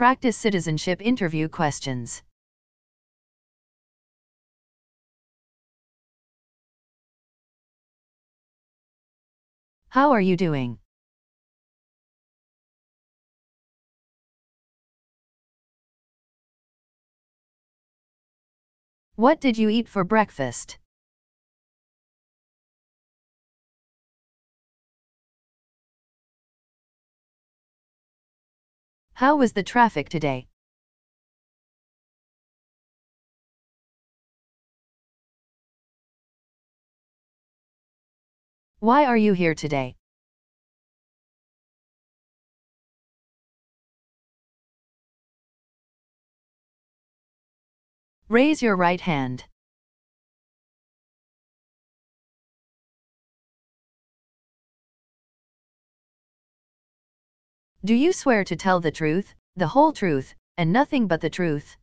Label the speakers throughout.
Speaker 1: Practice citizenship interview questions. How are you doing? What did you eat for breakfast? How was the traffic today? Why are you here today? Raise your right hand. Do you swear to tell the truth, the whole truth, and nothing but the truth?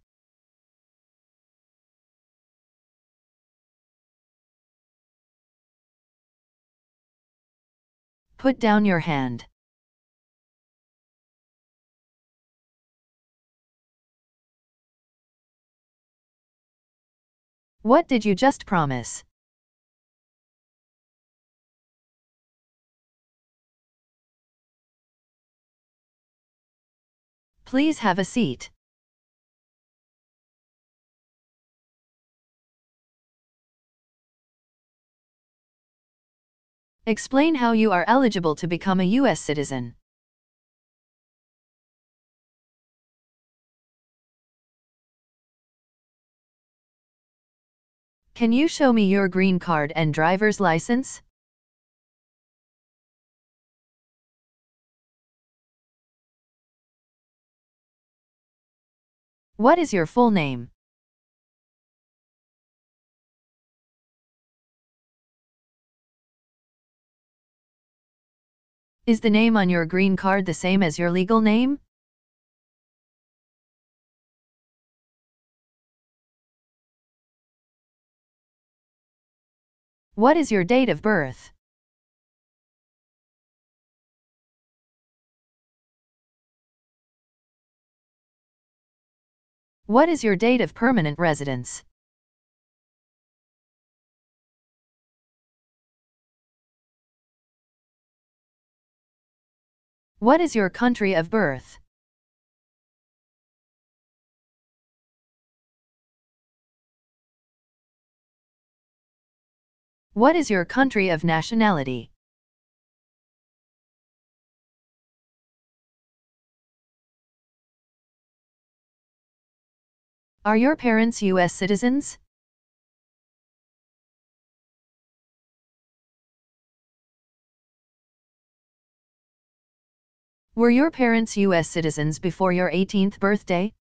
Speaker 1: Put down your hand. What did you just promise? Please have a seat. Explain how you are eligible to become a U.S. citizen. Can you show me your green card and driver's license? What is your full name? Is the name on your green card the same as your legal name? What is your date of birth? What is your date of permanent residence? What is your country of birth? What is your country of nationality? Are your parents U.S. citizens? Were your parents U.S. citizens before your 18th birthday?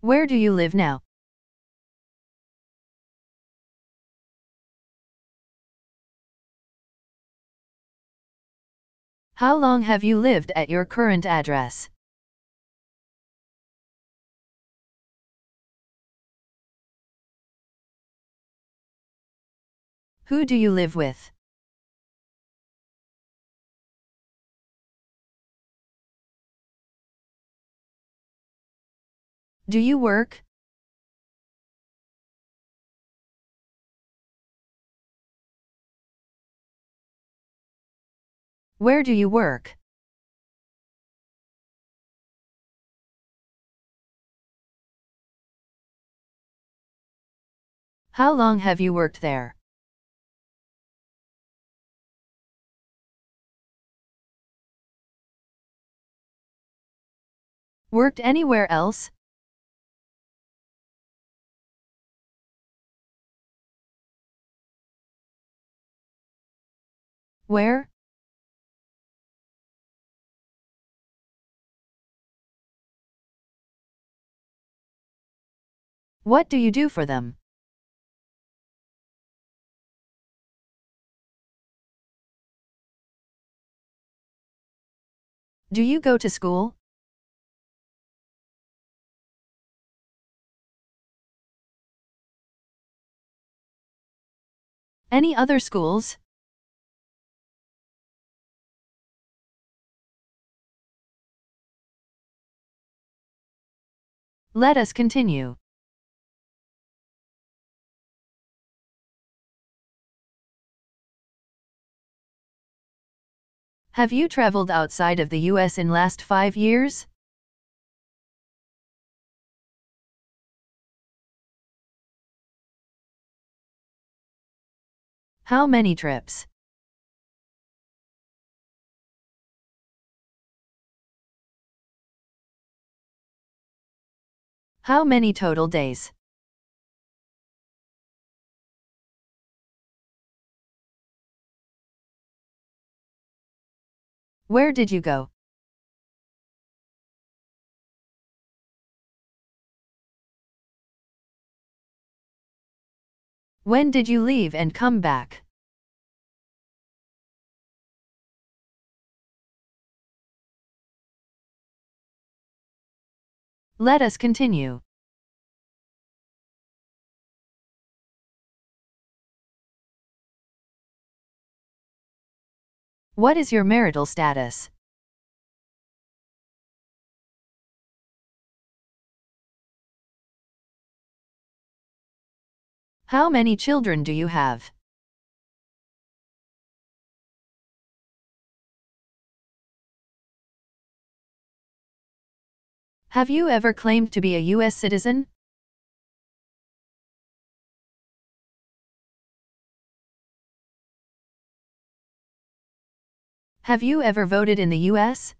Speaker 1: Where do you live now? How long have you lived at your current address? Who do you live with? Do you work? Where do you work? How long have you worked there? Worked anywhere else? Where? What do you do for them? Do you go to school? Any other schools? Let us continue. Have you traveled outside of the US in last 5 years? How many trips? How many total days? Where did you go? When did you leave and come back? Let us continue. What is your marital status? How many children do you have? Have you ever claimed to be a U.S. citizen? Have you ever voted in the U.S.?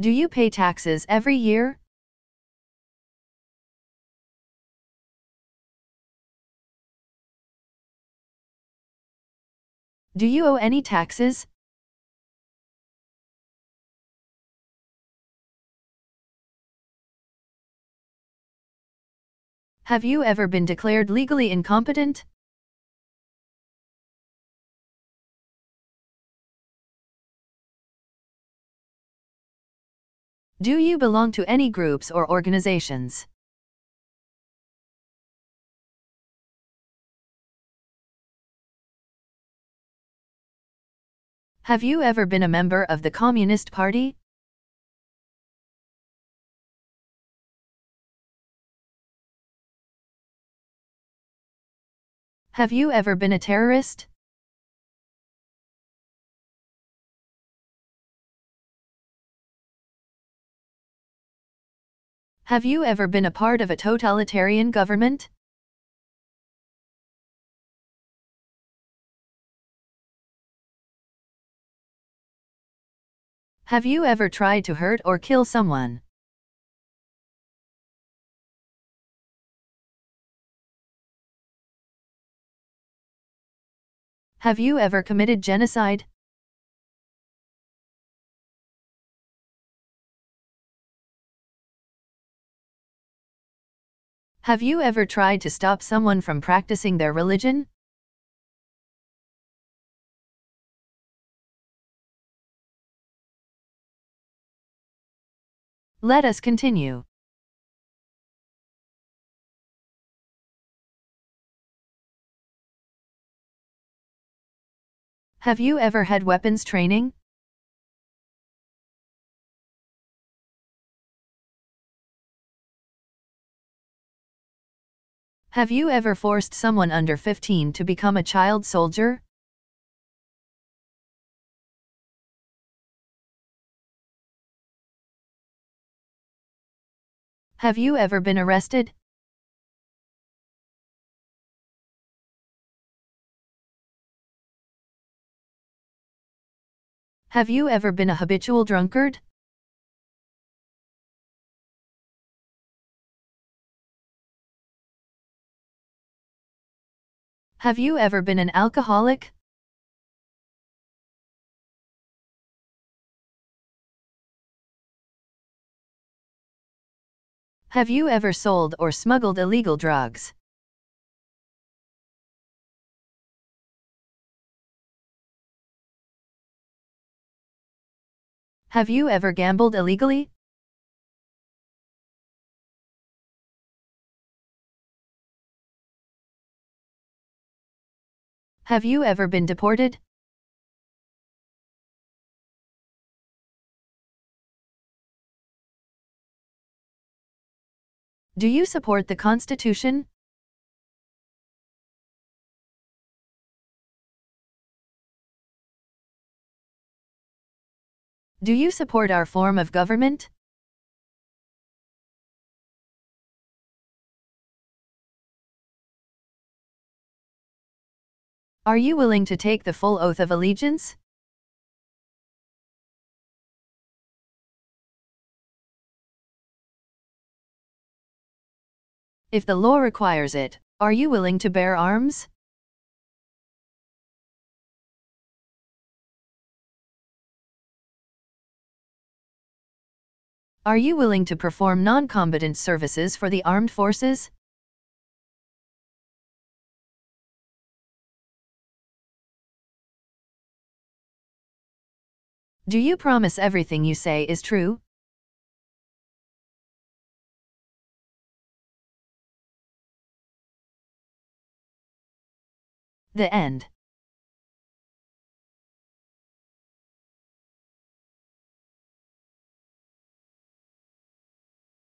Speaker 1: Do you pay taxes every year? Do you owe any taxes? Have you ever been declared legally incompetent? Do you belong to any groups or organizations? Have you ever been a member of the Communist Party? Have you ever been a terrorist? Have you ever been a part of a totalitarian government? Have you ever tried to hurt or kill someone? Have you ever committed genocide? Have you ever tried to stop someone from practicing their religion? Let us continue. Have you ever had weapons training? Have you ever forced someone under 15 to become a child soldier? Have you ever been arrested? Have you ever been a habitual drunkard? Have you ever been an alcoholic? Have you ever sold or smuggled illegal drugs? Have you ever gambled illegally? Have you ever been deported? Do you support the Constitution? Do you support our form of government? Are you willing to take the full oath of allegiance? If the law requires it, are you willing to bear arms? Are you willing to perform non-combatant services for the armed forces? Do you promise everything you say is true? The end.